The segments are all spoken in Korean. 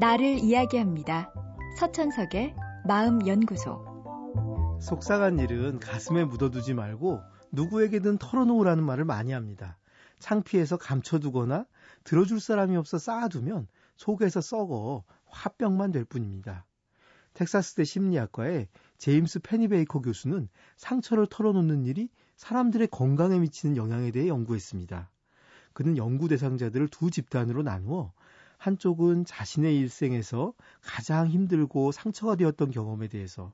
나를 이야기합니다. 서천석의 마음연구소. 속상한 일은 가슴에 묻어두지 말고 누구에게든 털어놓으라는 말을 많이 합니다. 창피해서 감춰두거나 들어줄 사람이 없어 쌓아두면 속에서 썩어 화병만 될 뿐입니다. 텍사스대 심리학과의 제임스 페니베이커 교수는 상처를 털어놓는 일이 사람들의 건강에 미치는 영향에 대해 연구했습니다. 그는 연구 대상자들을 두 집단으로 나누어 한쪽은 자신의 일생에서 가장 힘들고 상처가 되었던 경험에 대해서,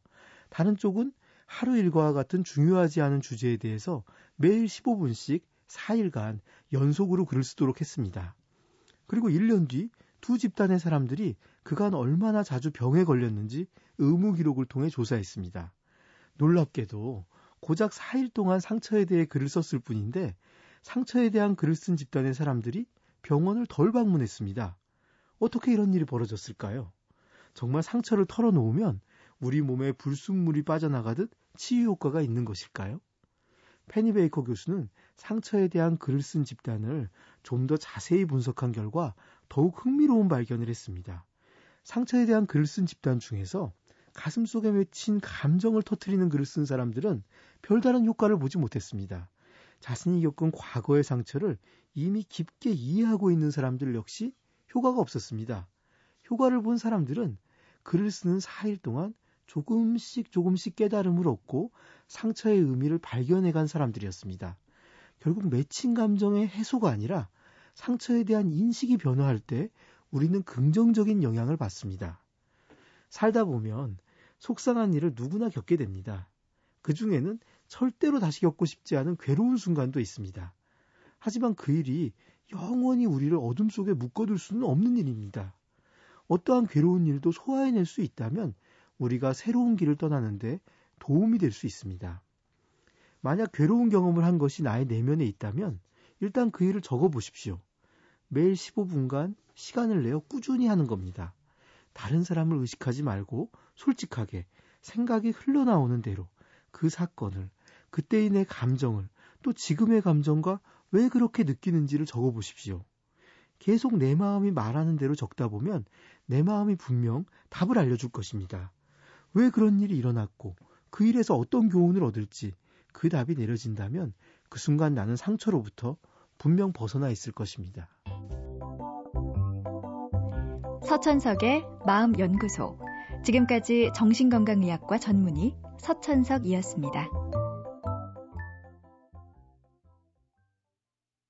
다른 쪽은 하루 일과와 같은 중요하지 않은 주제에 대해서 매일 15분씩 4일간 연속으로 글을 쓰도록 했습니다. 그리고 1년 뒤 두 집단의 사람들이 그간 얼마나 자주 병에 걸렸는지 의무 기록을 통해 조사했습니다. 놀랍게도 고작 4일 동안 상처에 대해 글을 썼을 뿐인데 상처에 대한 글을 쓴 집단의 사람들이 병원을 덜 방문했습니다. 어떻게 이런 일이 벌어졌을까요? 정말 상처를 털어놓으면 우리 몸에 불순물이 빠져나가듯 치유 효과가 있는 것일까요? 페니베이커 교수는 상처에 대한 글을 쓴 집단을 좀 더 자세히 분석한 결과 더욱 흥미로운 발견을 했습니다. 상처에 대한 글을 쓴 집단 중에서 가슴 속에 맺힌 감정을 터트리는 글을 쓴 사람들은 별다른 효과를 보지 못했습니다. 자신이 겪은 과거의 상처를 이미 깊게 이해하고 있는 사람들 역시 효과가 없었습니다. 효과를 본 사람들은 글을 쓰는 4일 동안 조금씩 조금씩 깨달음을 얻고 상처의 의미를 발견해 간 사람들이었습니다. 결국 맺힌 감정의 해소가 아니라 상처에 대한 인식이 변화할 때 우리는 긍정적인 영향을 받습니다. 살다 보면 속상한 일을 누구나 겪게 됩니다. 그 중에는 절대로 다시 겪고 싶지 않은 괴로운 순간도 있습니다. 하지만 그 일이 영원히 우리를 어둠 속에 묶어둘 수는 없는 일입니다. 어떠한 괴로운 일도 소화해낼 수 있다면 우리가 새로운 길을 떠나는데 도움이 될 수 있습니다. 만약 괴로운 경험을 한 것이 나의 내면에 있다면 일단 그 일을 적어 보십시오. 매일 15분간 시간을 내어 꾸준히 하는 겁니다. 다른 사람을 의식하지 말고 솔직하게 생각이 흘러나오는 대로 그 사건을, 그때의 내 감정을, 또 지금의 감정과 왜 그렇게 느끼는지를 적어 보십시오. 계속 내 마음이 말하는 대로 적다 보면 내 마음이 분명 답을 알려줄 것입니다. 왜 그런 일이 일어났고 그 일에서 어떤 교훈을 얻을지 그 답이 내려진다면 그 순간 나는 상처로부터 분명 벗어나 있을 것입니다. 서천석의 마음연구소. 지금까지 정신건강의학과 전문의 서천석이었습니다.